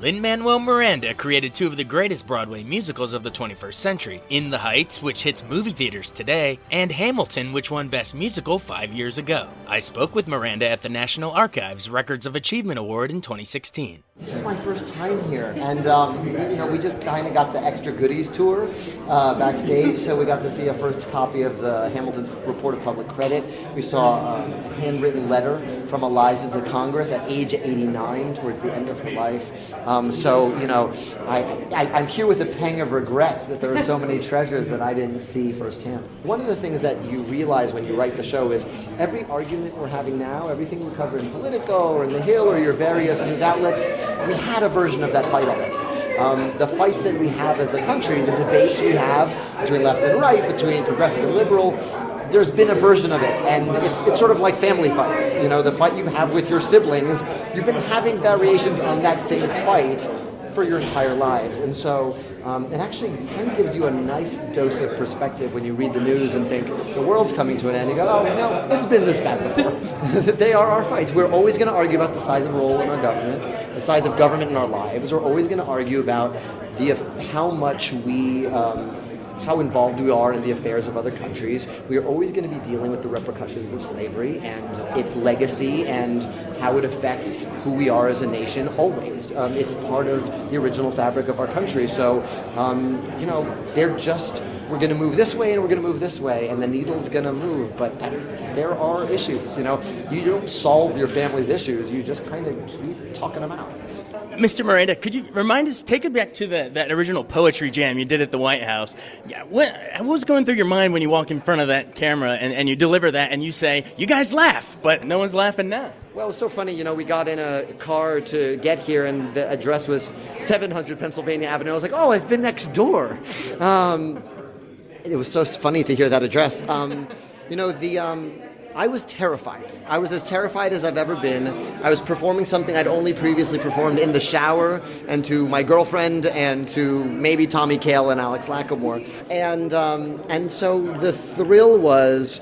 Lin Manuel Miranda created two of the greatest Broadway musicals of the 21st century In the Heights, which hits movie theaters today, and Hamilton, which won Best Musical five years ago. I spoke with Miranda at the National Archives Records of Achievement Award in 2016. This is my first time here, and um, you know we just kind of got the extra goodies tour uh, backstage, so we got to see a first copy of the Hamilton's Report of Public Credit. We saw um, a handwritten letter from Eliza to Congress at age 89, towards the end of her life. Um, so, you know, I, I, am here with a pang of regrets that there are so many treasures that I didn't see firsthand. One of the things that you realize when you write the show is every argument we're having now, everything we cover in Politico or in The Hill or your various news outlets, we had a version of that fight already. Um, the fights that we have as a country, the debates we have between left and right, between progressive and liberal, there's been a version of it, and it's it's sort of like family fights. You know, the fight you have with your siblings, you've been having variations on that same fight for your entire lives, and so um, it actually kind of gives you a nice dose of perspective when you read the news and think the world's coming to an end. You go, oh no, it's been this bad before. they are our fights. We're always going to argue about the size of role in our government, the size of government in our lives. We're always going to argue about the how much we. Um, how involved we are in the affairs of other countries. We are always going to be dealing with the repercussions of slavery and its legacy and how it affects who we are as a nation always. Um, it's part of the original fabric of our country. So, um, you know, they're just, we're going to move this way and we're going to move this way, and the needle's going to move. But that, there are issues, you know. You don't solve your family's issues, you just kind of keep talking them out. Mr. Miranda, could you remind us, take it back to the, that original poetry jam you did at the White House. Yeah, what, what was going through your mind when you walk in front of that camera and, and you deliver that and you say, you guys laugh, but no one's laughing now? Well, it was so funny. You know, we got in a car to get here, and the address was 700 Pennsylvania Avenue. I was like, oh, I've been next door. Um, it was so funny to hear that address. Um, you know, the um, I was terrified. I was as terrified as I've ever been. I was performing something I'd only previously performed in the shower and to my girlfriend and to maybe Tommy Kail and Alex Lacamoire. And, um, and so the thrill was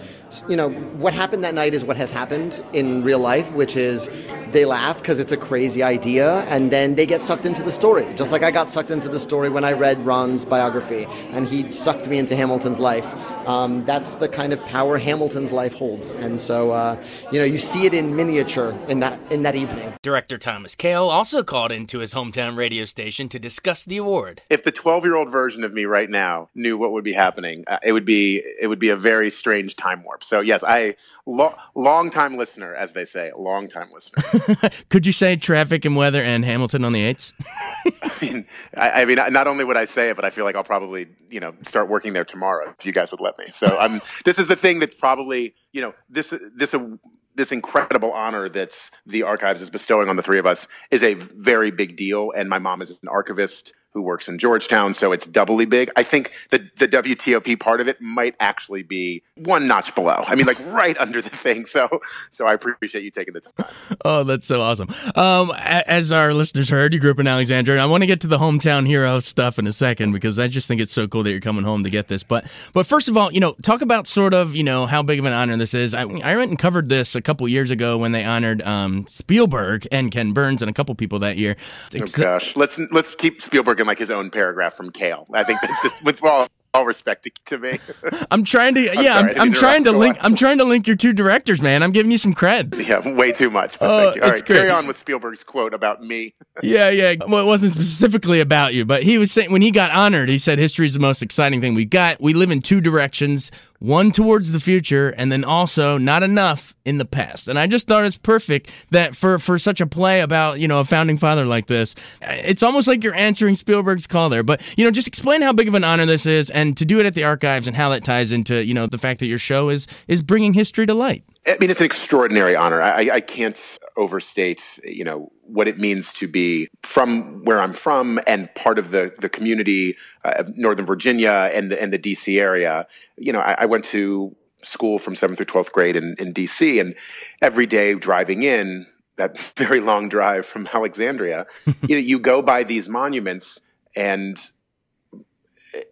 you know, what happened that night is what has happened in real life, which is they laugh because it's a crazy idea, and then they get sucked into the story. Just like I got sucked into the story when I read Ron's biography, and he sucked me into Hamilton's life. Um, that's the kind of power Hamilton's life holds, and so uh, you know, you see it in miniature in that in that evening. Director Thomas Kail also called into his hometown radio station to discuss the award. If the 12-year-old version of me right now knew what would be happening, uh, it would be it would be a very strange time warp. So yes, I lo- long time listener, as they say, long time listener. Could you say traffic and weather and Hamilton on the eights? I mean, I, I, mean, not only would I say it, but I feel like I'll probably you know start working there tomorrow if you guys would let me. So I'm. this is the thing that probably you know this this. Uh, this incredible honor that the archives is bestowing on the three of us is a very big deal and my mom is an archivist who works in Georgetown, so it's doubly big. I think the the WTOP part of it might actually be one notch below. I mean, like right under the thing. So, so I appreciate you taking the time. Oh, that's so awesome. Um, as our listeners heard, you grew up in Alexandria. I want to get to the hometown hero stuff in a second because I just think it's so cool that you're coming home to get this. But, but first of all, you know, talk about sort of you know how big of an honor this is. I, I went and covered this a couple years ago when they honored um, Spielberg and Ken Burns and a couple people that year. Oh gosh, let's let's keep Spielberg like his own paragraph from Kail. I think that's just with all all respect to me. I'm trying to, yeah, I'm, I'm, I'm trying to link. I'm trying to link your two directors, man. I'm giving you some cred. Yeah, way too much. But oh, thank you. All right, great. carry on with Spielberg's quote about me. yeah, yeah. Well, it wasn't specifically about you, but he was saying when he got honored, he said history is the most exciting thing we got. We live in two directions one towards the future and then also not enough in the past. And I just thought it's perfect that for for such a play about, you know, a founding father like this, it's almost like you're answering Spielberg's call there. But, you know, just explain how big of an honor this is and to do it at the archives and how that ties into, you know, the fact that your show is is bringing history to light. I mean, it's an extraordinary honor. I, I can't overstate, you know, what it means to be from where I'm from and part of the the community uh, of Northern Virginia and the, and the DC area. You know, I, I went to school from seventh through twelfth grade in, in DC, and every day driving in that very long drive from Alexandria, you know, you go by these monuments and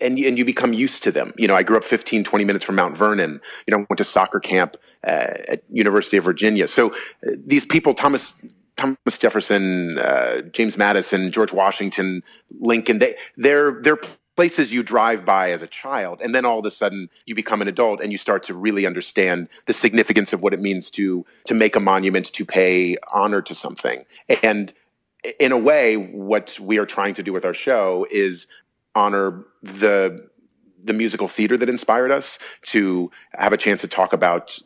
and and you become used to them. You know, I grew up 15, 20 minutes from Mount Vernon. You know, went to soccer camp uh, at University of Virginia. So uh, these people, Thomas Thomas Jefferson, uh, James Madison, George Washington, Lincoln, they they're they're places you drive by as a child and then all of a sudden you become an adult and you start to really understand the significance of what it means to to make a monument to pay honor to something. And in a way what we are trying to do with our show is honor the the musical theater that inspired us to have a chance to talk about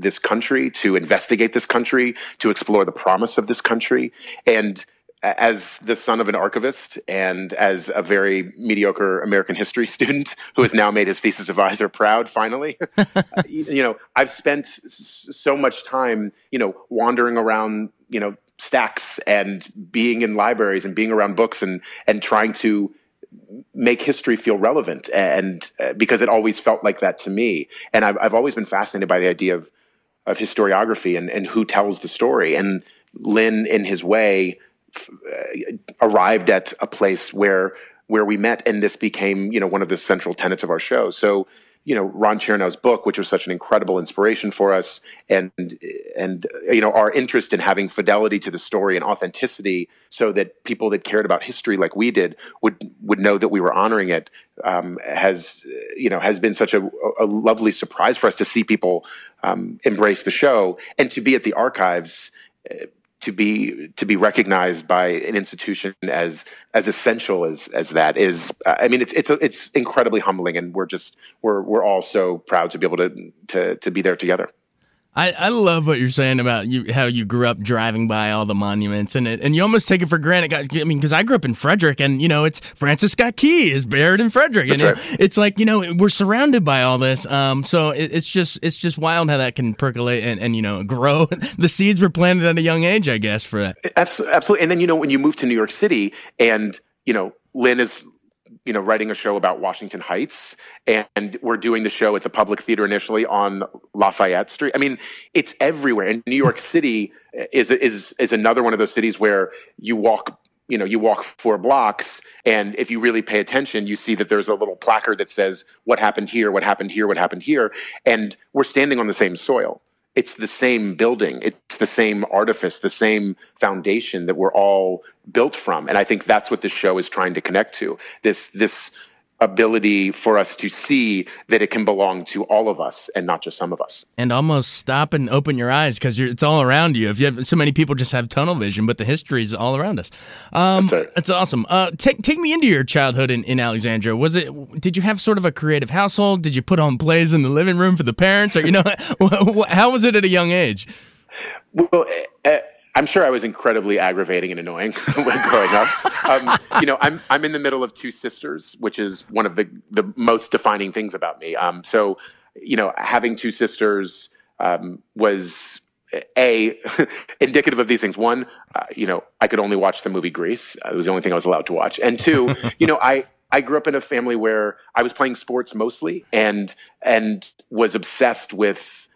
this country, to investigate this country, to explore the promise of this country. And as the son of an archivist and as a very mediocre American history student who has now made his thesis advisor proud, finally, you know, I've spent so much time, you know, wandering around, you know, stacks and being in libraries and being around books and and trying to make history feel relevant and uh, because it always felt like that to me and I've, I've always been fascinated by the idea of of historiography and, and who tells the story. And Lin, in his way f- uh, arrived at a place where where we met and this became you know one of the central tenets of our show. So you know Ron Chernow's book, which was such an incredible inspiration for us, and and you know our interest in having fidelity to the story and authenticity, so that people that cared about history like we did would would know that we were honoring it, um, has you know has been such a, a, lovely surprise for us to see people um, embrace the show and to be at the archives to be to be recognized by an institution as as essential as as that is uh, I mean it's it's it's incredibly humbling and we're just we're we're all so proud to be able to to to be there together. I, I love what you're saying about you how you grew up driving by all the monuments and it, and you almost take it for granted. I mean, because I grew up in Frederick and you know it's Francis Scott Key is buried in Frederick, and right. it, it's like you know we're surrounded by all this. Um, so it, it's just it's just wild how that can percolate and, and you know grow. the seeds were planted at a young age, I guess, for that. Absolutely, and then you know when you move to New York City and you know Lin is you know, writing a show about Washington Heights, and we're doing the show at the Public Theater initially on Lafayette Street. I mean, it's everywhere. And New York City is is is another one of those cities where you walk you know you walk four blocks and if you really pay attention you see that there's a little placard that says what happened here what happened here what happened here and we're standing on the same soil it's the same building it's the same artifice the same foundation that we're all built from. And i think that's what this show is trying to connect to this this ability for us to see that it can belong to all of us and not just some of us. And almost stop and open your eyes because it's all around you. If you have so many people just have tunnel vision, but the history is all around us. Um, that's, right. that's awesome. Uh, take take me into your childhood in, in Alexandria. Was it? Did you have sort of a creative household? Did you put on plays in the living room for the parents, or you know, how was it at a young age? Well. Uh, I'm sure I was incredibly aggravating and annoying when growing up. Um, you know, I'm I'm in the middle of two sisters, which is one of the the most defining things about me. Um, so, you know, having two sisters um, was a indicative of these things. One, uh, you know, I could only watch the movie Grease. Uh, it was the only thing I was allowed to watch. And two, you know, I I grew up in a family where I was playing sports mostly and and was obsessed with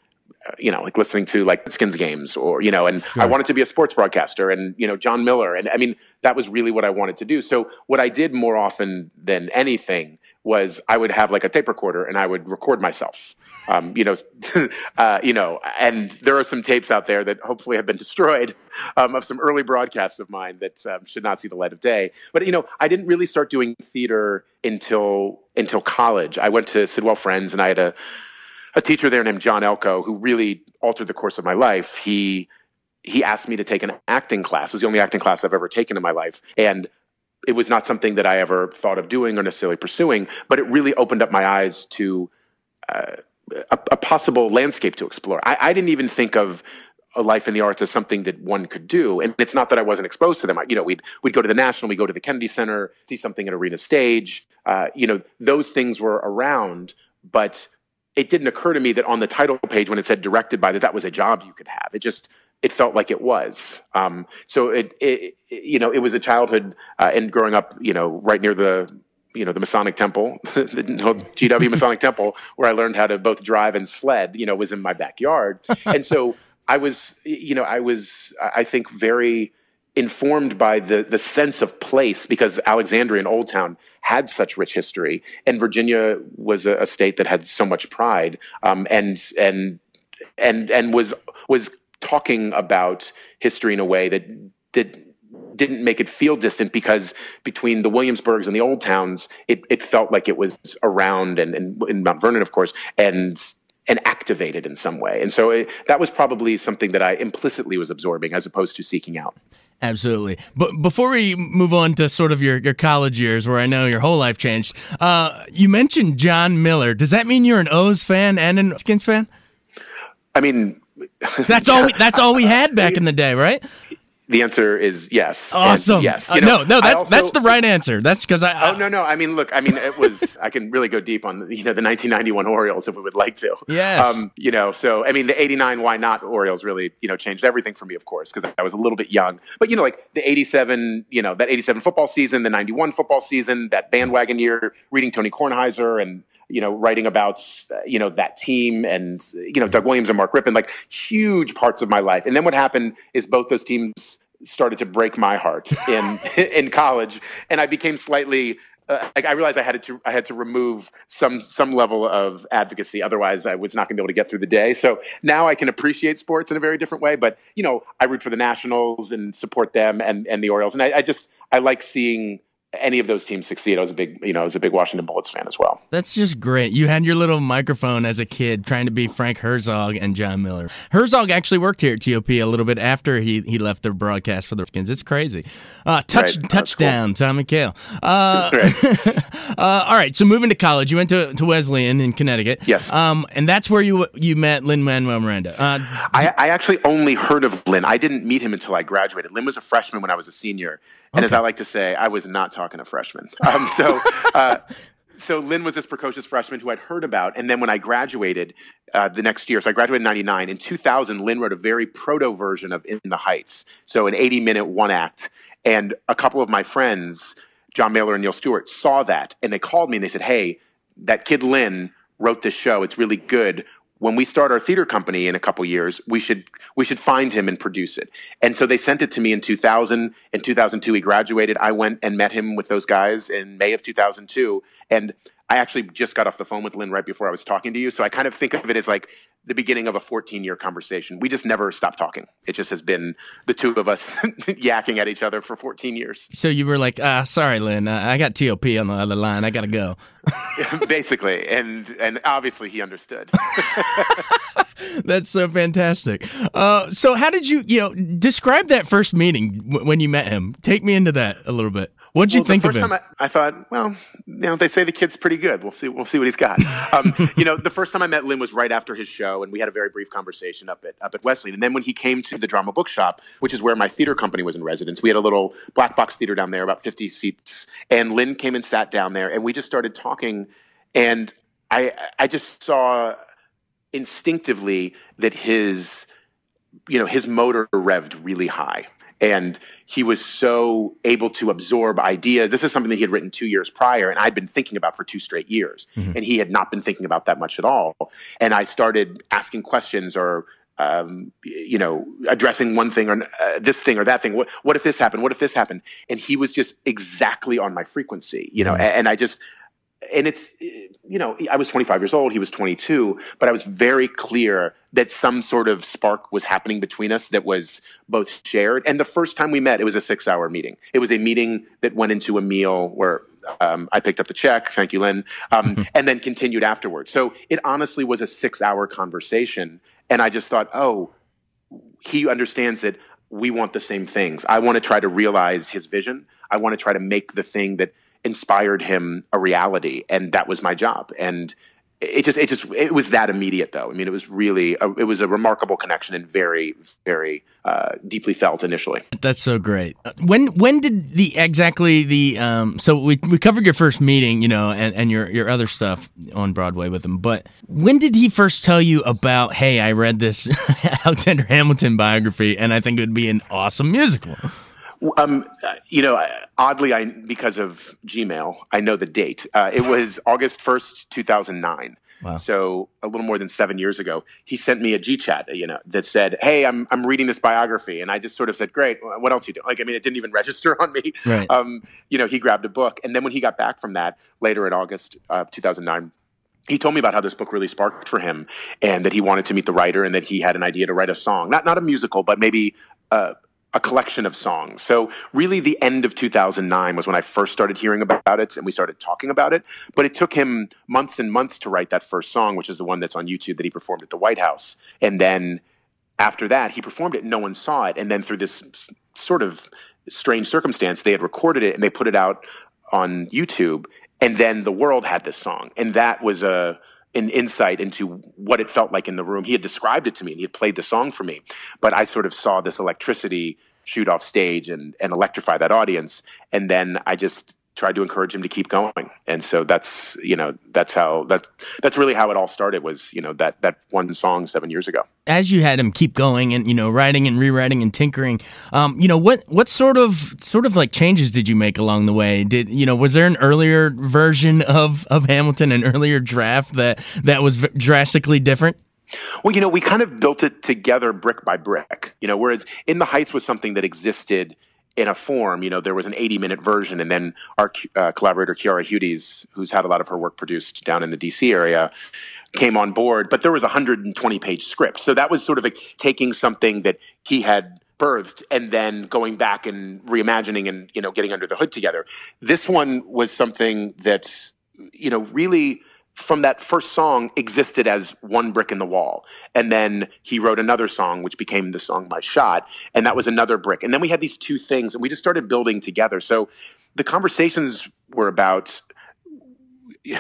you know, like listening to like Skins games or, you know, and sure. I wanted to be a sports broadcaster and, you know, Jon Miller. And I mean, that was really what I wanted to do. So what I did more often than anything was I would have like a tape recorder and I would record myself, um, you know, uh, you know, and there are some tapes out there that hopefully have been destroyed um, of some early broadcasts of mine that um, should not see the light of day. But you know, I didn't really start doing theater until until college. I went to Sidwell Friends, and I had a a teacher there named John Elko who really altered the course of my life. He he asked me to take an acting class. It was the only acting class I've ever taken in my life, and it was not something that I ever thought of doing or necessarily pursuing. But it really opened up my eyes to uh, a, a, possible landscape to explore. I, I didn't even think of a life in the arts as something that one could do. And it's not that I wasn't exposed to them. I, you know, we'd we'd go to the National, we'd go to the Kennedy Center, see something at Arena Stage. Uh, you know, those things were around, but it didn't occur to me that on the title page when it said directed by this, that was a job you could have. It just it felt like it was. Um, so it, it, you know, it was a childhood uh, and growing up, you know, right near the you know the Masonic Temple, the GW Masonic Temple, where I learned how to both drive and sled. You know, was in my backyard, and so I was, you know, I was, I think, very informed by the the sense of place because Alexandria and Old Town had such rich history, and Virginia was a, a state that had so much pride, um, and and and and was was talking about history in a way that that didn't make it feel distant because between the Williamsburgs and the old towns, it, it felt like it was around and, and in Mount Vernon, of course, and and activated in some way. And so it, that was probably something that I implicitly was absorbing as opposed to seeking out. Absolutely. But before we move on to sort of your, your college years, where I know your whole life changed, uh, you mentioned Jon Miller. Does that mean you're an O's fan and an Skins fan? I mean, that's all. We, that's all we had back in the day, right? The answer is yes. Awesome. Yes. Uh, know, no, no, that's also, that's the right answer. That's because I, I. Oh no, no. I mean, look. I mean, it was. I can really go deep on you know the 1991 Orioles if we would like to. Yes. Um, you know, so I mean, the 89 Why Not Orioles really you know changed everything for me, of course, because I was a little bit young. But you know, like the 87, you know, that 87 football season, the 91 football season, that bandwagon year, reading Tony Kornheiser and you know, writing about, you know, that team and, you know, Doug Williams and Mark Rypien, like huge parts of my life. And then what happened is both those teams started to break my heart in, in college. And I became slightly, uh, like I realized I had to I had to remove some some level of advocacy. Otherwise, I was not going to be able to get through the day. So now I can appreciate sports in a very different way. But you know, I root for the Nationals and support them and and the Orioles. And I, I just I like seeing any of those teams succeed. I was a big, you know, I was a big Washington Bullets fan as well. That's just great. You had your little microphone as a kid trying to be Frank Herzog and Jon Miller. Herzog actually worked here at TOP a little bit after he, he left the broadcast for the Skins. It's crazy. Uh, touch right. touchdown, cool. Tom McHale. Uh, uh, all right, so moving to college, you went to, to Wesleyan in Connecticut. Yes. Um, and that's where you you met Lin Manuel Miranda. Uh, I, I actually only heard of Lin. I didn't meet him until I graduated. Lin was a freshman when I was a senior, and okay. as I like to say, I was not talking to freshmen. Um, so, uh, so Lin was this precocious freshman who I'd heard about, and then when I graduated uh, the next year, so I graduated in '99. In 2000, Lin wrote a very proto version of In the Heights, so an 80-minute one act, and a couple of my friends, John Mailer and Neil Stewart, saw that, and they called me and they said, "Hey, that kid Lin wrote this show. It's really good when we start our theater company in a couple years, we should we should find him and produce it. And so they sent it to me in 2000. In 2002, he graduated. I went and met him with those guys in May of 2002, and I actually just got off the phone with Lin right before I was talking to you. So I kind of think of it as like the beginning of a 14 year conversation. We just never stopped talking. It just has been the two of us yakking at each other for 14 years. So you were like, uh, sorry, Lin, uh, I got TOP on the other line. I got to go. Basically. And, and obviously he understood. That's so fantastic. Uh, so how did you, you know, describe that first meeting w- when you met him? Take me into that a little bit. What did well, you think of him? I, I, thought, well, you know, they say the kid's pretty good. We'll see. We'll see what he's got. Um, you know, the first time I met Lin was right after his show, and we had a very brief conversation up at up at Wesleyan. And then when he came to the Drama Bookshop, which is where my theater company was in residence, we had a little black box theater down there, about fifty seats. And Lin came and sat down there, and we just started talking. And I I just saw instinctively that his you know his motor revved really high and he was so able to absorb ideas. This is something that he had written two years prior, and I'd been thinking about for two straight years, mm-hmm. and he had not been thinking about that much at all. And I started asking questions or um, you know, addressing one thing or uh, this thing or that thing. What, what if this happened? What if this happened? And he was just exactly on my frequency, you know. Mm-hmm. And, and I just, and it's you know i was 25 years old he was 22 but i was very clear that some sort of spark was happening between us that was both shared. And the first time we met it was a six hour meeting. It was a meeting that went into a meal where um, i picked up the check thank you lin um, mm-hmm. and then continued afterwards. So it honestly was a six hour conversation and i just thought oh he understands that we want the same things. I want to try to realize his vision. I want to try to make the thing that inspired him a reality, and that was my job. And it just it just it was that immediate though. I mean it was really a, it was a remarkable connection and very very uh, deeply felt initially. That's so great. When when did the exactly the um so we, we covered your first meeting you know and, and your your other stuff on broadway with him but when did he first tell you about hey i read this alexander hamilton biography and i think it would be an awesome musical um, you know, oddly, I because of Gmail, I know the date. Uh, it was August first, two thousand nine. Wow. So a little more than seven years ago, he sent me a G chat, you know, that said, "Hey, I'm I'm reading this biography," and I just sort of said, "Great, what else you do?" Like, I mean, it didn't even register on me. Right. Um, you know, he grabbed a book, and then when he got back from that later in August of 2009, he told me about how this book really sparked for him and that he wanted to meet the writer and that he had an idea to write a song not not a musical but maybe uh, a collection of songs. So really the end of 2009 was when I first started hearing about it and we started talking about it. But it took him months and months to write that first song, which is the one that's on YouTube that he performed at the White House. And then after that, he performed it no one saw it. And then through this sort of strange circumstance, they had recorded it and they put it out on YouTube. And then the world had this song. And that was a an insight into what it felt like in the room. He had described it to me and he had played the song for me, but I sort of saw this electricity shoot off stage and, and electrify that audience. And then I just tried to encourage him to keep going. And so that's, you know, that's how that that's really how it all started was, you know, that that one song 7 years ago. As you had him keep going and, you know, writing and rewriting and tinkering, um, you know, what what sort of sort of like changes did you make along the way? Did, you know, was there an earlier version of of Hamilton, an earlier draft that that was drastically different? Well, you know, we kind of built it together brick by brick. You know, whereas In the Heights was something that existed in a form. You know, there was an 80 minute version, and then our uh, collaborator Quiara Hudes, who's had a lot of her work produced down in the DC area, came on board. But there was a 120 page script, so that was sort of like taking something that he had birthed and then going back and reimagining and you know getting under the hood together. This one was something that you know really from that first song existed as one brick in the wall. And then he wrote another song, which became the song My Shot. And that was another brick. And then we had these two things and we just started building together. So the conversations were about.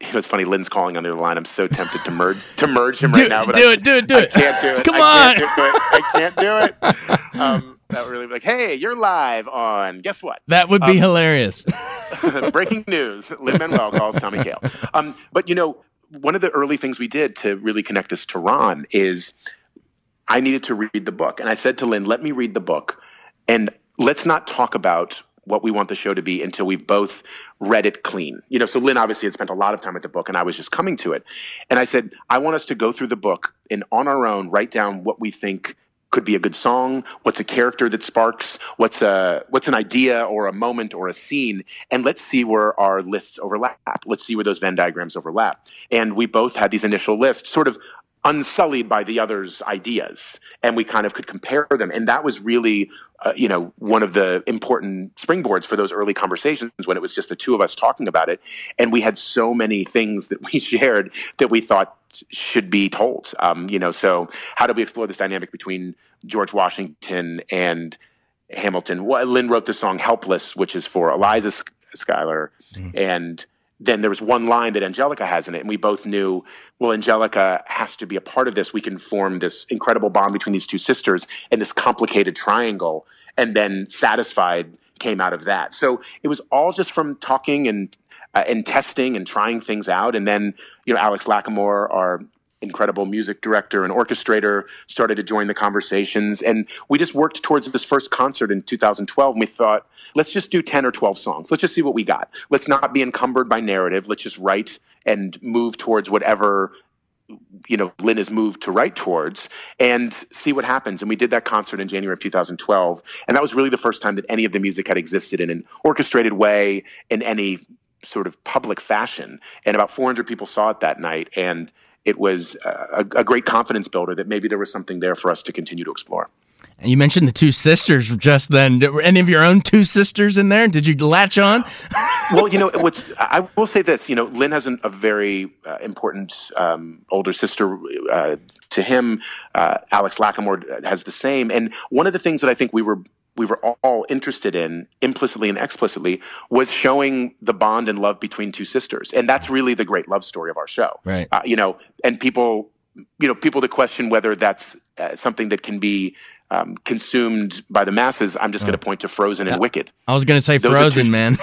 It was funny. Lin's calling on the line. I'm so tempted to merge to merge him do, right now, but do I, it, do it, do it. I can't do it. Come I on, can't do it. I can't do it. Um, that would really be like, hey, you're live on, guess what? That would be um, hilarious. breaking news Lin Manuel calls Tommy Kail. Um, but, you know, one of the early things we did to really connect us to Ron is I needed to read the book. And I said to Lin, let me read the book and let's not talk about what we want the show to be until we've both read it clean. You know, so Lin obviously had spent a lot of time with the book and I was just coming to it. And I said, I want us to go through the book and on our own write down what we think could be a good song what's a character that sparks what's a what's an idea or a moment or a scene and let's see where our lists overlap. Let's see where those venn diagrams overlap. And we both had these initial lists sort of unsullied by the other's ideas and we kind of could compare them. And that was really uh, you know one of the important springboards for those early conversations when it was just the two of us talking about it. And we had so many things that we shared that we thought should be told. Um, you know so how do we explore this dynamic between george washington and hamilton? Well, lin wrote the song helpless which is for eliza schuyler mm-hmm. and then there was one line that Angelica has in it, and we both knew, well, Angelica has to be a part of this. We can form this incredible bond between these two sisters and this complicated triangle. And then Satisfied came out of that. So it was all just from talking and uh, and testing and trying things out. And then, you know, Alex Lacamoire, our incredible music director and orchestrator started to join the conversations. And we just worked towards this first concert in 2012 and we thought let's just do 10 or 12 songs. Let's just see what we got. Let's not be encumbered by narrative. Let's just write and move towards whatever you know lin has moved to write towards and see what happens. And we did that concert in january of 2012 and that was really the first time that any of the music had existed in an orchestrated way in any sort of public fashion. And about 400 people saw it that night. And it was a, a great confidence builder that maybe there was something there for us to continue to explore. And you mentioned the two sisters just then. Were any of your own two sisters in there? Did you latch on? well, you know, what's I will say this. You know, Lin has an, a very uh, important um, older sister. Uh, to him, uh, Alex Lacamoire has the same. And one of the things that I think we were we were all interested in, implicitly and explicitly, was showing the bond and love between two sisters, and that's really the great love story of our show. Right. Uh, you know, and people, you know, people to question whether that's uh, something that can be um, consumed by the masses. I'm just oh. going to point to Frozen and Wicked. I was going to say those Frozen, two, man.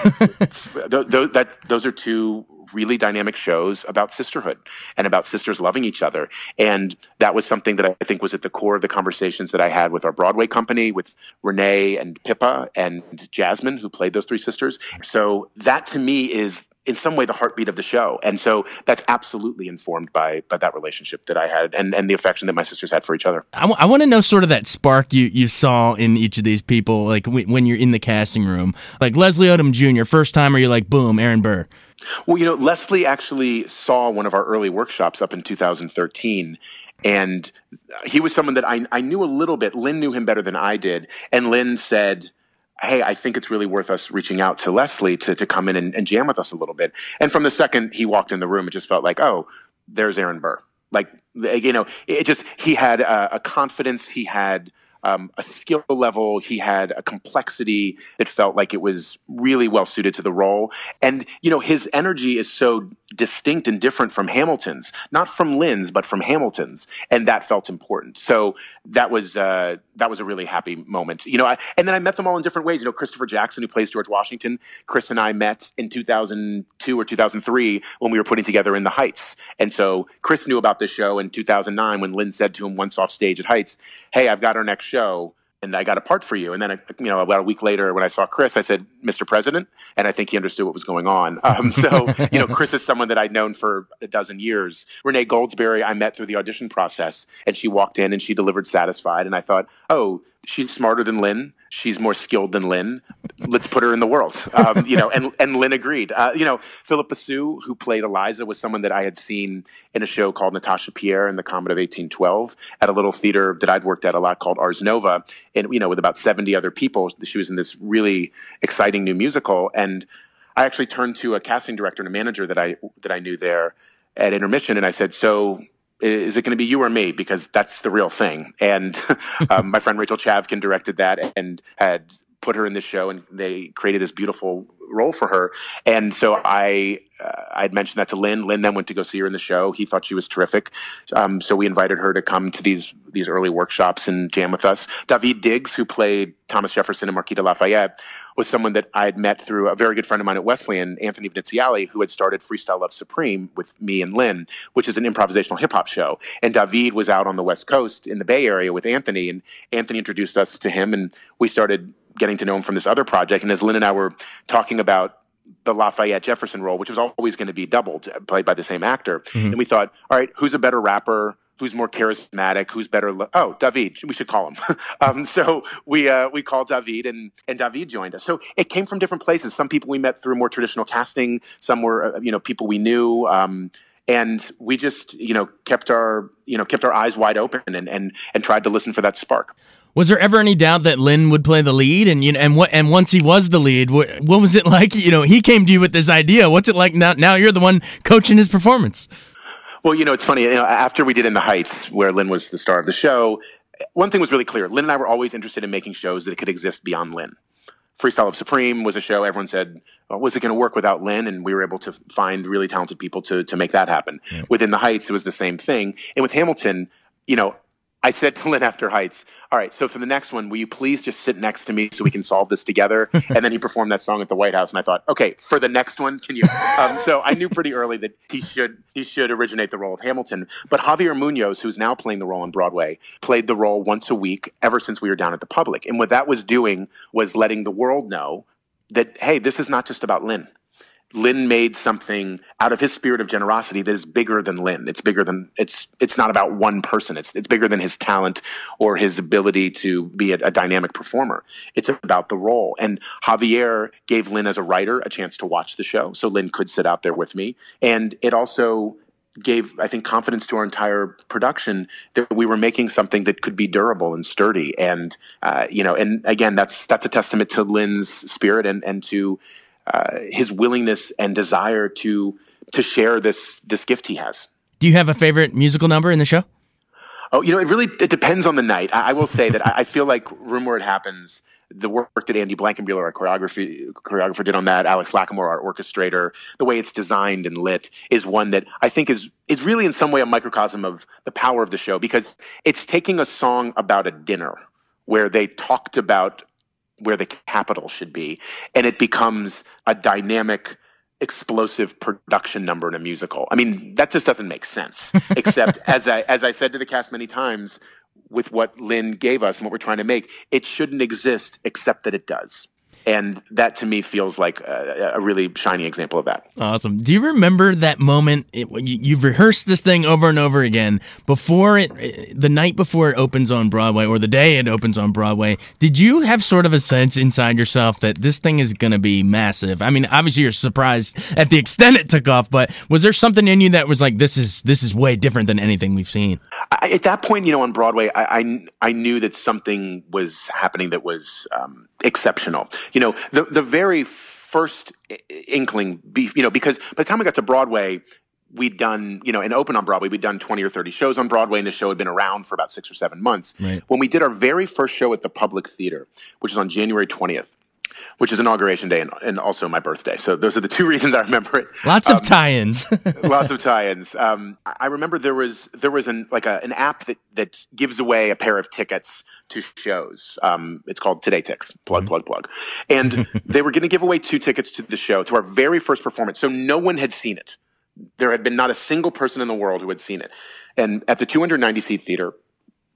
those, that, those are two really dynamic shows about sisterhood and about sisters loving each other. And that was something that I think was at the core of the conversations that I had with our Broadway company, with Renee and Pippa and Jasmine, who played those three sisters. So that to me is in some way the heartbeat of the show. And so that's absolutely informed by by that relationship that I had and, and the affection that my sisters had for each other. I, w- I want to know sort of that spark you, you saw in each of these people, like w- when you're in the casting room. Like Leslie Odom Jr., first time, are you like, boom, Aaron Burr? Well, you know, Leslie actually saw one of our early workshops up in 2013. And he was someone that I, I knew a little bit. Lin knew him better than I did. And Lin said, Hey, I think it's really worth us reaching out to Leslie to, to come in and, and jam with us a little bit. And from the second he walked in the room, it just felt like, oh, there's Aaron Burr. Like, you know, it just, he had a, a confidence, he had um, a skill level. He had a complexity that felt like it was really well suited to the role. And, you know, his energy is so distinct and different from Hamilton's, not from Lin's, but from Hamilton's. And that felt important. So that was, uh, that was a really happy moment. You know, I, and then I met them all in different ways. You know, Christopher Jackson, who plays George Washington, Chris and I met in 2002 or 2003 when we were putting together In the Heights. And so Chris knew about this show in 2009 when Lin said to him once off stage at Heights, Hey, I've got our next show show and I got a part for you. And then, you know, about a week later, when I saw Chris, I said, Mr. President. And I think he understood what was going on. Um, so, you know, Chris is someone that I'd known for a dozen years. Renee Goldsberry, I met through the audition process, and she walked in and she delivered Satisfied. And I thought, oh, she's smarter than Lin. she's more skilled than Lin. Let's put her in the world. Um, you know, and and Lin agreed. Uh, you know, Philippa Soo, who played Eliza, was someone that I had seen in a show called Natasha Pierre in the Comet of 1812 at a little theater that I'd worked at a lot called Ars Nova, and you know, with about 70 other people. She was in this really exciting new musical, and I actually turned to a casting director and a manager that I that I knew there at intermission, and I said, "So is it going to be you or me? Because that's the real thing. And um, my friend Rachel Chavkin directed that and had put her in this show, and they created this beautiful role for her. And so I uh, I had mentioned that to Lynn. Lin then went to go see her in the show. He thought she was terrific, um, so we invited her to come to these these early workshops and jam with us. Daveed Diggs, who played Thomas Jefferson and Marquis de Lafayette, was someone that I had met through a very good friend of mine at Wesleyan, Anthony Veneziale, who had started Freestyle Love Supreme with me and Lin, which is an improvisational hip hop show. And David was out on the West Coast in the Bay Area with Anthony, and Anthony introduced us to him, and we started getting to know him from this other project. And as Lin and I were talking about the Lafayette Jefferson role, which was always going to be doubled, played by the same actor. Mm-hmm. And we thought, all right, who's a better rapper? Who's more charismatic? Who's better? Lo- oh, Daveed. We should call him. um, so we uh, we called Daveed, and and Daveed joined us. So it came from different places. Some people we met through more traditional casting. Some were uh, you know people we knew. Um, and we just you know kept our you know kept our eyes wide open and and and tried to listen for that spark. Was there ever any doubt that Lin would play the lead? And you know, and what? And once he was the lead, what, what was it like? You know, he came to you with this idea. What's it like now? Now you're the one coaching his performance. Well, you know, it's funny. You know, after we did In the Heights, where Lin was the star of the show, one thing was really clear. Lin and I were always interested in making shows that could exist beyond Lin. Freestyle Love Supreme was a show everyone said, well, was it going to work without Lin? And we were able to find really talented people to, to make that happen. Yeah. Within the Heights, it was the same thing. And with Hamilton, you know, I said to Lin after Heights, all right, so for the next one, will you please just sit next to me so we can solve this together? and then he performed that song at the White House, and I thought, okay, for the next one, can you? Um, so I knew pretty early that he should he should originate the role of Hamilton. But Javier Munoz, who's now playing the role on Broadway, played the role once a week ever since we were down at the Public. And what that was doing was letting the world know that hey, this is not just about Lin Lin made something out of his spirit of generosity that is bigger than Lin. It's bigger than it's it's not about one person. It's it's bigger than his talent or his ability to be a, a dynamic performer. It's about the role. And Javier gave Lin as a writer a chance to watch the show, so Lin could sit out there with me. And it also gave I think confidence to our entire production that we were making something that could be durable and sturdy. And uh, you know, and again, that's that's a testament to Lin's spirit and and to uh, his willingness and desire to to share this this gift he has. Do you have a favorite musical number in the show? Oh, you know, it really it depends on the night. I, I will say that I, I feel like Room Where It Happens, the work that Andy Blankenbuehler, our choreography choreographer, did on that, Alex Lacamoire, our orchestrator, the way it's designed and lit, is one that I think is is really in some way a microcosm of the power of the show because it's taking a song about a dinner where they talked about where the capital should be, and it becomes a dynamic explosive production number in a musical. I mean, that just doesn't make sense. Except as I as I said to the cast many times, with what Lin gave us and what we're trying to make, it shouldn't exist except that it does and that to me feels like a, a, really shiny example of that. Awesome. Do you remember that moment? It, you, have rehearsed this thing over and over again before it, the night before it opens on Broadway, or the day it opens on Broadway. Did you have sort of a sense inside yourself that this thing is going to be massive? I mean, obviously you're surprised at the extent it took off, but was there something in you that was like, this is this is way different than anything we've seen? I, at that point, you know, on Broadway, I, I, I knew that something was happening that was um, exceptional. You know, the the very first inkling, you know, because by the time we got to Broadway, we'd done, you know, and open on Broadway, we'd done 20 or 30 shows on Broadway, and the show had been around for about six or seven months. Right. When we did our very first show at the Public Theater, which was on January 20th, which is inauguration day and, and, also my birthday. So those are the two reasons I remember it. Lots um, of tie-ins. lots of tie-ins. Um, I remember there was there was an like a, an app that that gives away a pair of tickets to shows. Um, it's called TodayTix. Plug, mm-hmm. plug, plug. And they were going to give away two tickets to the show to our very first performance. So no one had seen it. There had been not a single person in the world who had seen it. And at the 290 seat theater,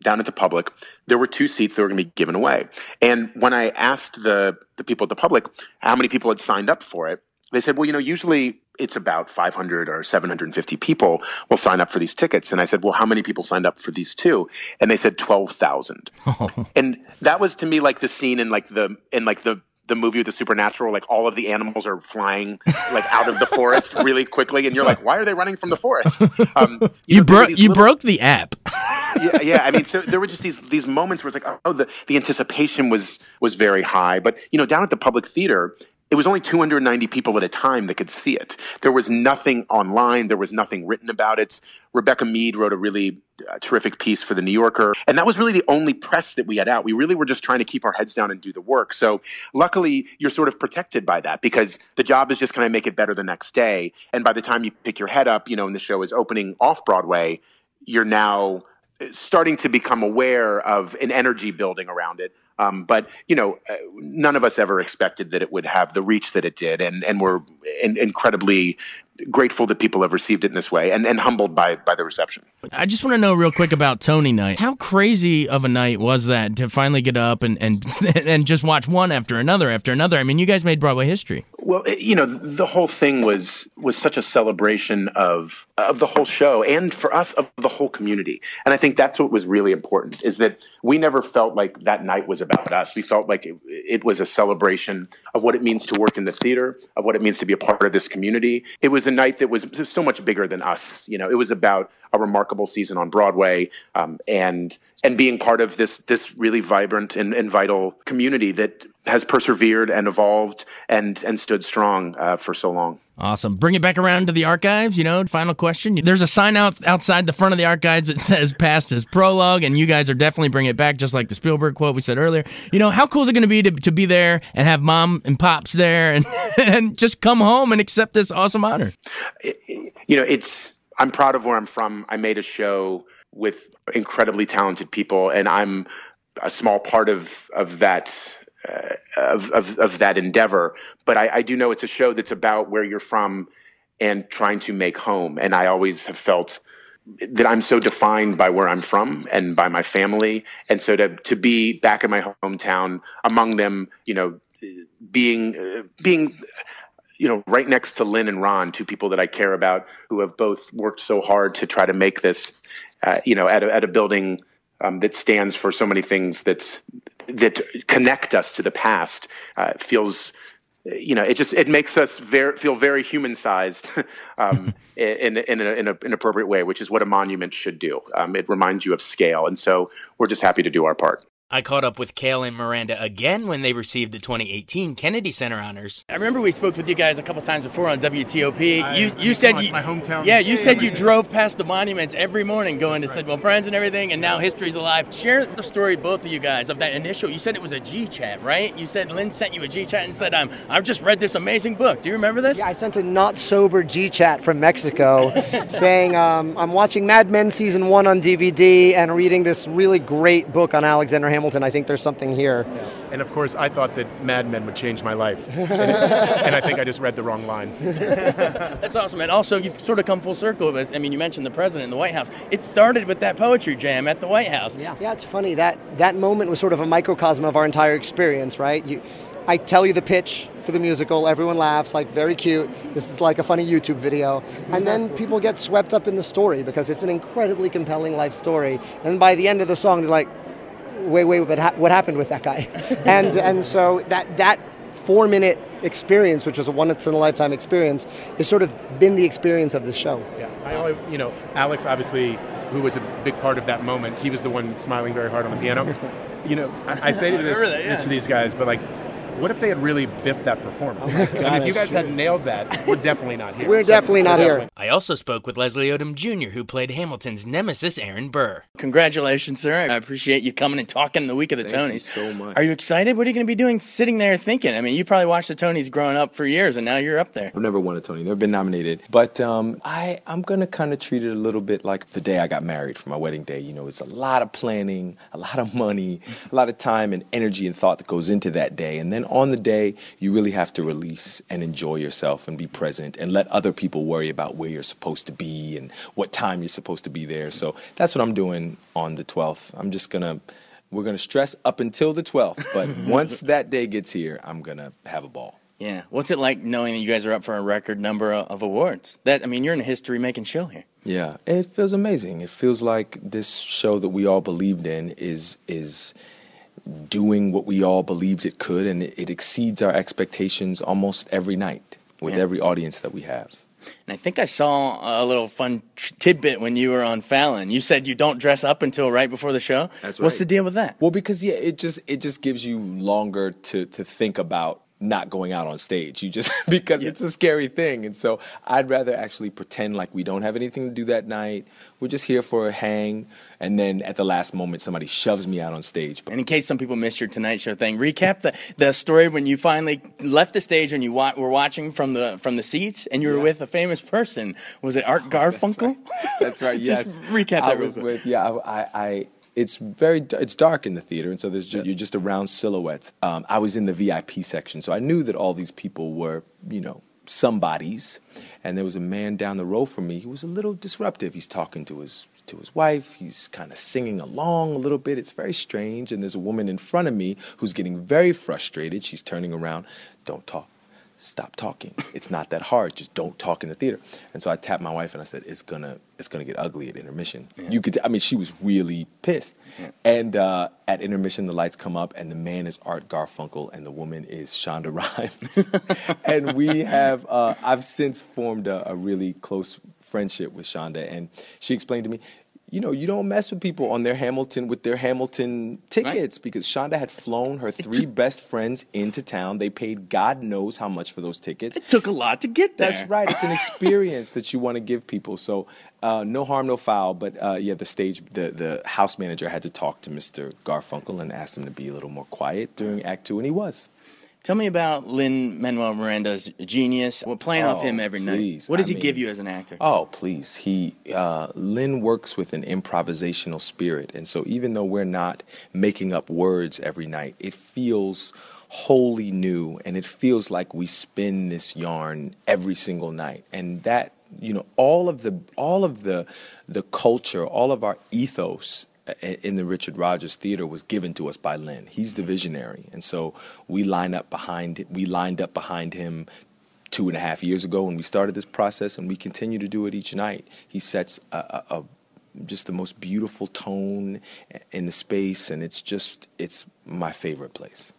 down at the public, there were two seats that were going to be given away. And when I asked the, the people at the public how many people had signed up for it, they said, well, you know, usually it's about 500 or 750 people will sign up for these tickets. And I said, well, how many people signed up for these two? And they said 12,000. Oh. And that was to me like the scene in like the, in like the, the movie with the supernatural, like all of the animals are flying like out of the forest really quickly, and you're like, why are they running from the forest? Um, you, you know, broke you little... broke the app. yeah, yeah. I mean, so there were just these these moments where it's like, oh, the, the anticipation was was very high. But you know, down at the public theater, it was only 290 people at a time that could see it. There was nothing online. There was nothing written about it. Rebecca Mead wrote a really uh, terrific piece for the New Yorker. And that was really the only press that we had out. We really were just trying to keep our heads down and do the work. So luckily, you're sort of protected by that because the job is just kind of make it better the next day. And by the time you pick your head up, you know, and the show is opening off Broadway, you're now starting to become aware of an energy building around it. Um, but you know, uh, none of us ever expected that it would have the reach that it did, and and we're in, incredibly grateful that people have received it in this way and, and humbled by by the reception. I just want to know real quick about Tony night. How crazy of a night was that to finally get up and and and just watch one after another after another? I mean, you guys made Broadway history. Well, it, you know, the whole thing was was such a celebration of of the whole show and for us of the whole community. And I think that's what was really important is that we never felt like that night was about us. We felt like it, it was a celebration of what it means to work in the theater, of what it means to be a part of this community. It was a night that was so much bigger than us. You know, it was about a remarkable season on Broadway um, and and being part of this this really vibrant and, and vital community that has persevered and evolved and and stood strong uh, for so long. Awesome. Bring it back around to the archives. You know, final question. There's a sign out outside the front of the archives that says past as prologue, and you guys are definitely bringing it back, just like the Spielberg quote we said earlier. You know, how cool is it going to be to be there and have mom and pops there and, and just come home and accept this awesome honor? You know, it's, I'm proud of where I'm from. I made a show with incredibly talented people, and I'm a small part of, of that uh, of, of, of that endeavor. But I, I do know it's a show that's about where you're from and trying to make home. And I always have felt that I'm so defined by where I'm from and by my family. And so to, to be back in my hometown among them, you know, being, uh, being, you know, right next to Lin and Ron, two people that I care about, who have both worked so hard to try to make this, uh, you know, at a, at a building um, that stands for so many things that's that connect us to the past. Uh, feels, you know, it just it makes us very feel very human sized um, in in, a, in a, an appropriate way, which is what a monument should do. Um, it reminds you of scale, and so we're just happy to do our part. I caught up with Kail and Miranda again when they received the 2018 Kennedy Center honors. I remember we spoke with you guys a couple times before on WTOP. I, you you said you, my hometown. Yeah, you said you drove past the monuments every morning going to right. Sidwell Friends and everything, and now history's alive. Share the story, both of you guys, of that initial. You said it was a G chat, right? You said Lin sent you a G chat and said, um, "I've just read this amazing book." Do you remember this? Yeah, I sent a not sober G chat from Mexico, saying, um, "I'm watching Mad Men season one on DVD and reading this really great book on Alexander Hamilton. I think there's something." something here. And of course, I thought that Mad Men would change my life. and, and I think I just read the wrong line. That's awesome. And also, you've sort of come full circle with I mean, you mentioned the president in the White House. It started with that poetry jam at the White House. Yeah, yeah it's funny. That, that moment was sort of a microcosm of our entire experience, right? You, I tell you the pitch for the musical, everyone laughs, like very cute. This is like a funny YouTube video. And then people get swept up in the story because it's an incredibly compelling life story. And by the end of the song, they're like, wait, wait, but ha- what happened with that guy? and and so that that four minute experience, which was a once in a lifetime experience, has sort of been the experience of the show. Yeah, I only, you know, Alex obviously, who was a big part of that moment, he was the one smiling very hard on the piano. you know, I, I say to this that, yeah. to these guys, but like what if they had really biffed that performance? Oh God, I mean, if you guys had nailed that, we're definitely not here. We're so definitely not we're here. I also spoke with Leslie Odom Jr., who played Hamilton's nemesis, Aaron Burr. Congratulations, sir. I appreciate you coming and talking the week of the Thank Tonys. so much. Are you excited? What are you going to be doing sitting there thinking? I mean, you probably watched the Tonys growing up for years, and now you're up there. I've never won a Tony, never been nominated. But um, I, I'm going to kind of treat it a little bit like the day I got married for my wedding day. You know, it's a lot of planning, a lot of money, a lot of time and energy and thought that goes into that day. And then on the day, you really have to release and enjoy yourself and be present and let other people worry about where you're supposed to be and what time you're supposed to be there. So that's what I'm doing on the 12th. I'm just going to we're going to stress up until the 12th, but once that day gets here, I'm going to have a ball. Yeah. What's it like knowing that you guys are up for a record number of awards? That I mean, you're in a history making show here. Yeah. It feels amazing. It feels like this show that we all believed in is is doing what we all believed it could, and it, it exceeds our expectations almost every night with yeah. every audience that we have. And I think I saw a little fun tidbit when you were on Fallon. You said you don't dress up until right before the show. That's right. What's the deal with that? Well, because yeah, it just it just gives you longer to to think about not going out on stage. You just because yeah. it's a scary thing. And so I'd rather actually pretend like we don't have anything to do that night. We're just here for a hang, and then at the last moment somebody shoves me out on stage. And in case some people missed your Tonight Show thing, recap the, the story when you finally left the stage and you wa- were watching from the from the seats, and you were yeah. with a famous person. Was it Art oh, Garfunkel? That's right. That's right yes. recap that. I was with yeah. I, I it's very it's dark in the theater, and so there's just, you're just around silhouettes. Um, I was in the VIP section, so I knew that all these people were you know somebodies, and there was a man down the row from me who was a little disruptive. He's talking to his to his wife. He's kind of singing along a little bit. It's very strange. And there's a woman in front of me who's getting very frustrated. She's turning around. Don't talk stop talking. It's not that hard. Just don't talk in the theater. And so I tapped my wife and I said, it's gonna it's gonna get ugly at intermission. Yeah. You could I mean she was really pissed. Yeah. And uh, at intermission the lights come up and the man is Art Garfunkel and the woman is Shonda Rhimes. and we have uh, I've since formed a, a really close friendship with Shonda and she explained to me you know, you don't mess with people on their Hamilton with their Hamilton tickets right. because Shonda had flown her three best friends into town. They paid God knows how much for those tickets. It took a lot to get there. That's right. It's an experience that you want to give people. So uh, no harm, no foul. But uh, yeah, the stage, the the house manager had to talk to Mr. Garfunkel and asked him to be a little more quiet during Act Two, and he was. Tell me about Lin Manuel Miranda's genius. We're playing oh, off him every please. night. What does I he mean, give you as an actor? Oh, please. He uh, Lin works with an improvisational spirit, and so even though we're not making up words every night, it feels wholly new, and it feels like we spin this yarn every single night, and that you know all of the all of the the culture, all of our ethos in the Richard Rodgers Theater was given to us by Lin. He's the visionary, and so we line up behind. We lined up behind him two and a half years ago when we started this process, and we continue to do it each night. He sets a, a, a just the most beautiful tone in the space, and it's just it's my favorite place.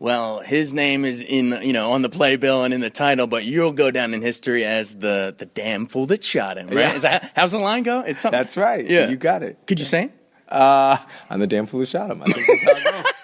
Well, his name is in you know on the playbill and in the title, but you'll go down in history as the the damn fool that shot him. Right? Yeah. That, how's the line go? It's something. That's right. Yeah, you got it. Could you say? Uh, I'm the damn fool that shot him. I think that's how it goes.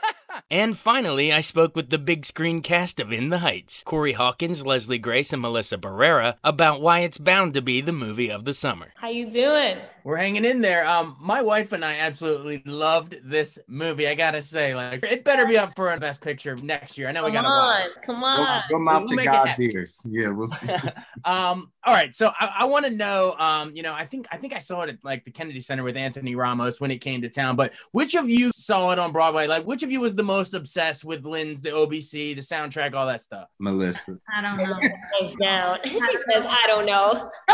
And finally, I spoke with the big screen cast of In the Heights, Corey Hawkins, Leslie Grace, and Melissa Barrera, about why it's bound to be the movie of the summer. How you doing? We're hanging in there. Um, my wife and I absolutely loved this movie. I gotta say, like, it better be up for a Best Picture next year. I know we gotta come on, watch. Come on, go, go mouth we'll to God's ears. Yeah, we'll see. um, all right. So I, I want to know. Um, you know, I think I think I saw it at like the Kennedy Center with Anthony Ramos when it came to town. But which of you saw it on Broadway? Like, which of you was the most obsessed with Lin's, the OBC, the soundtrack, all that stuff? Melissa. I don't know. down. she says, I don't know.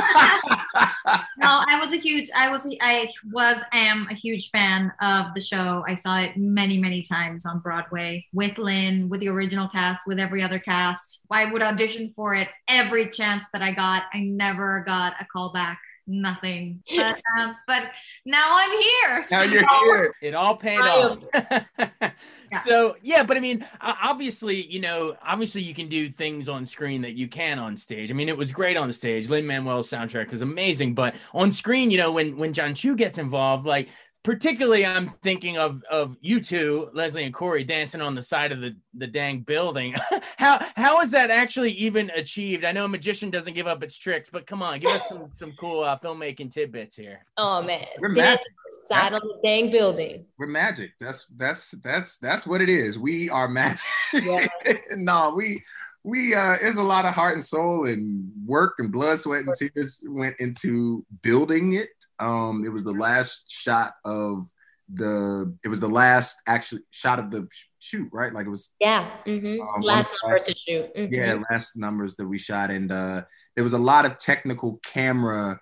no, I was a huge. I was I was am a huge fan of the show. I saw it many many times on Broadway with Lin, with the original cast, with every other cast. I would audition for it every chance that I got. I never got a call back nothing. But, um, but now I'm here. So now you're here. It all paid off. yeah. So yeah, but I mean, obviously, you know, obviously you can do things on screen that you can on stage. I mean, it was great on stage. Lin Manuel's soundtrack was amazing, but on screen, you know, when when Jon Chu gets involved, like particularly I'm thinking of of you two, Leslie and Corey, dancing on the side of the the dang building. how how is that actually even achieved? I know a magician doesn't give up its tricks, but come on, give us some some cool uh, filmmaking tidbits here. Oh man, we're magic. Side of the dang building. We're magic. That's that's that's that's what it is. We are magic. Yeah. no, we we uh there's a lot of heart and soul and work and blood, sweat, and tears went into building it um, it was the last shot of the. It was the last actually shot of the shoot, right? Like it was. Yeah. Mm-hmm. Um, last number to shoot. Mm-hmm. Yeah, last numbers that we shot, and uh, there was a lot of technical camera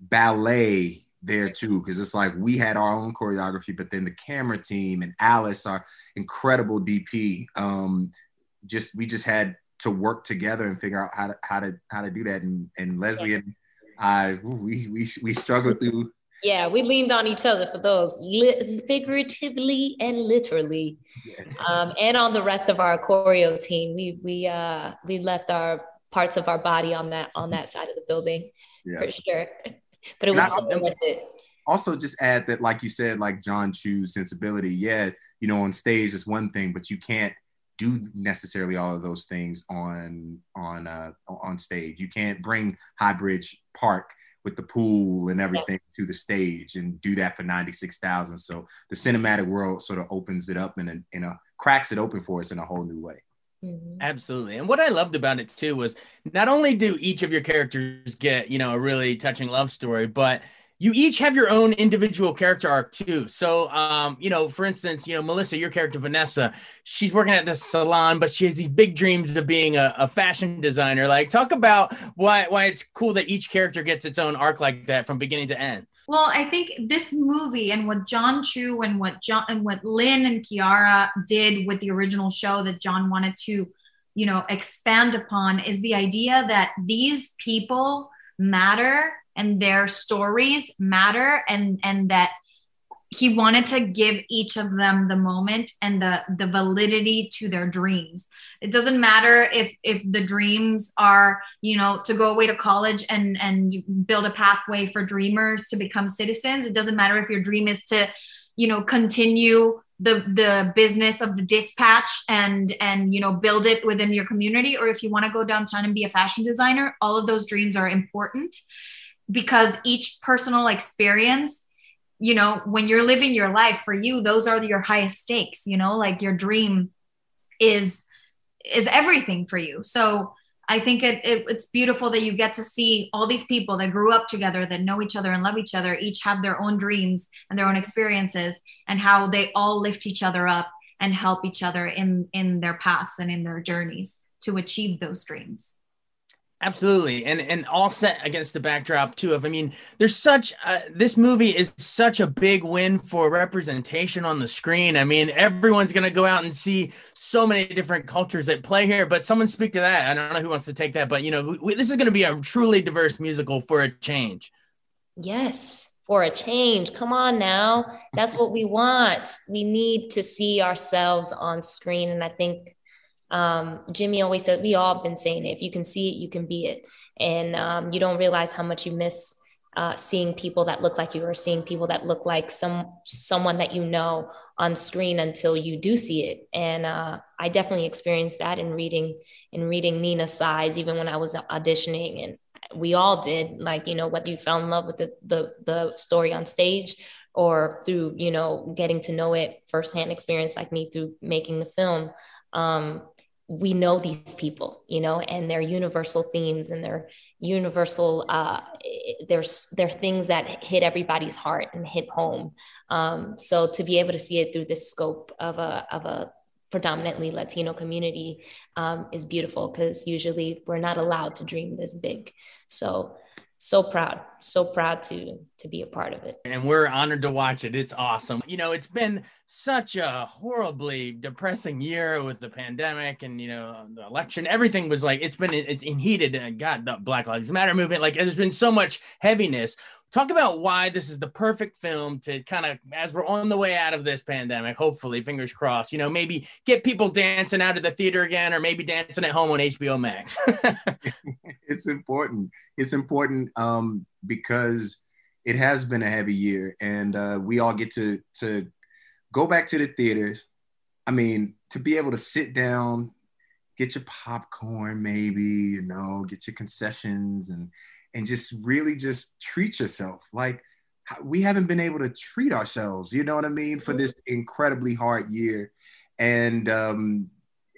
ballet there too because it's like we had our own choreography but then the camera team and alice our incredible dp um just we just had to work together and figure out how to how to how to do that and and leslie yeah. and I we we we struggled through. Yeah, we leaned on each other for those, li- figuratively and literally, yeah. um, and on the rest of our choreo team. We we uh we left our parts of our body on that on that side of the building yeah. for sure. But it was so worth it. Also, just add that, like you said, like Jon Chu's sensibility. Yeah, you know, on stage is one thing, but you can't do necessarily all of those things on on uh, on stage. You can't bring Highbridge Park with the pool and everything yeah. to the stage and do that for 96,000. So the cinematic world sort of opens it up and in, in a cracks it open for us in a whole new way. Mm-hmm. Absolutely. And what I loved about it too was not only do each of your characters get, you know, a really touching love story, but you each have your own individual character arc too. So, um, you know, for instance, you know, Melissa, your character Vanessa, she's working at this salon, but she has these big dreams of being a, a, fashion designer. Like, talk about why why it's cool that each character gets its own arc like that from beginning to end. Well, I think this movie and what Jon Chu and what Jon and what Lin and Quiara did with the original show that Jon wanted to, you know, expand upon is the idea that these people matter and their stories matter and and that he wanted to give each of them the moment and the the validity to their dreams. It doesn't matter if if the dreams are you know to go away to college and and build a pathway for dreamers to become citizens. It doesn't matter if your dream is to you know continue the the business of the dispatch and and you know build it within your community or if you want to go downtown and be a fashion designer all of those dreams are important because each personal experience you know when you're living your life for you those are your highest stakes you know like your dream is is everything for you. So i think it, it, it's beautiful that you get to see all these people that grew up together that know each other and love each other each have their own dreams and their own experiences and how they all lift each other up and help each other in in their paths and in their journeys to achieve those dreams Absolutely, and and all set against the backdrop too of I mean, there's such uh, this movie is such a big win for representation on the screen. I mean, everyone's gonna go out and see so many different cultures at play here. But someone speak to that. I don't know who wants to take that, but you know, we, this is gonna be a truly diverse musical for a change. Yes, for a change. Come on now, that's what we want. We need to see ourselves on screen, and I think um, Jimmy always said, we all have been saying it. If you can see it, you can be it. And um, you don't realize how much you miss uh, seeing people that look like you or seeing people that look like some someone that you know on screen until you do see it. And uh, I definitely experienced that in reading in reading Nina's sides, even when I was auditioning, and we all did. Like you know, whether you fell in love with the the, the story on stage or through you know getting to know it firsthand experience, like me through making the film. Um, we know these people, you know, and their universal themes and their universal, uh, there's there are things that hit everybody's heart and hit home. Um, so to be able to see it through this scope of a of a predominantly Latino community um, is beautiful because usually we're not allowed to dream this big. So so proud so proud to to be a part of it. And we're honored to watch it. It's awesome. You know it's been such a horribly depressing year with the pandemic and you know the election. Everything was like it's been it's in heated. And god the black lives matter movement like there's been so much heaviness. Talk about why this is the perfect film to kind of as we're on the way out of this pandemic hopefully fingers crossed you know maybe get people dancing out of the theater again or maybe dancing at home on hbo max. It's important. It's important um, because it has been a heavy year and uh, we all get to to go back to the theaters i mean to be able to sit down get your popcorn maybe you know get your concessions and and just really just treat yourself. Like we haven't been able to treat ourselves, you know what I mean, for this incredibly hard year. And um,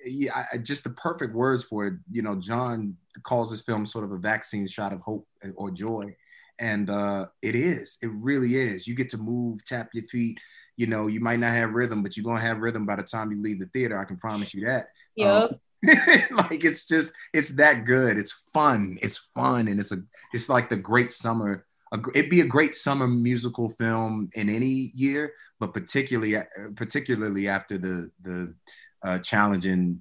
yeah, I, just the perfect words for it. You know, Jon calls this film sort of a vaccine shot of hope or joy. And uh, it is, it really is. You get to move, tap your feet. You know, you might not have rhythm, but you're going to have rhythm by the time you leave the theater. I can promise you that. Yep. Um, like it's just it's that good. It's fun. It's fun, and it's a it's like the great summer. A, it'd be a great summer musical film in any year, but particularly particularly after the the uh, challenging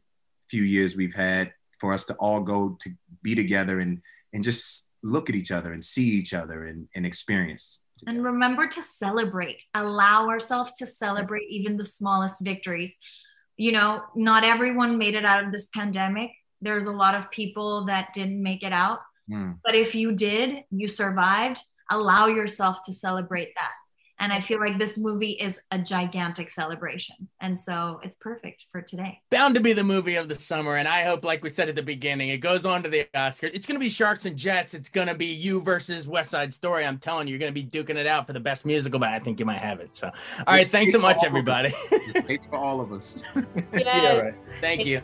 few years we've had for us to all go to be together and and just look at each other and see each other and, and experience. Together. And remember to celebrate. Allow ourselves to celebrate even the smallest victories you know, not everyone made it out of this pandemic. There's a lot of people that didn't make it out. Mm. But if you did, you survived, allow yourself to celebrate that. And I feel like this movie is a gigantic celebration. And so it's perfect for today. Bound to be the movie of the summer. And I hope, like we said at the beginning, it goes on to the Oscars. It's going to be Sharks and Jets. It's going to be you versus West Side Story. I'm telling you, you're going to be duking it out for the best musical, but I think you might have it. So, all right. Thanks so much, everybody. Thanks for all of us. yes. Yeah, right. Thank you.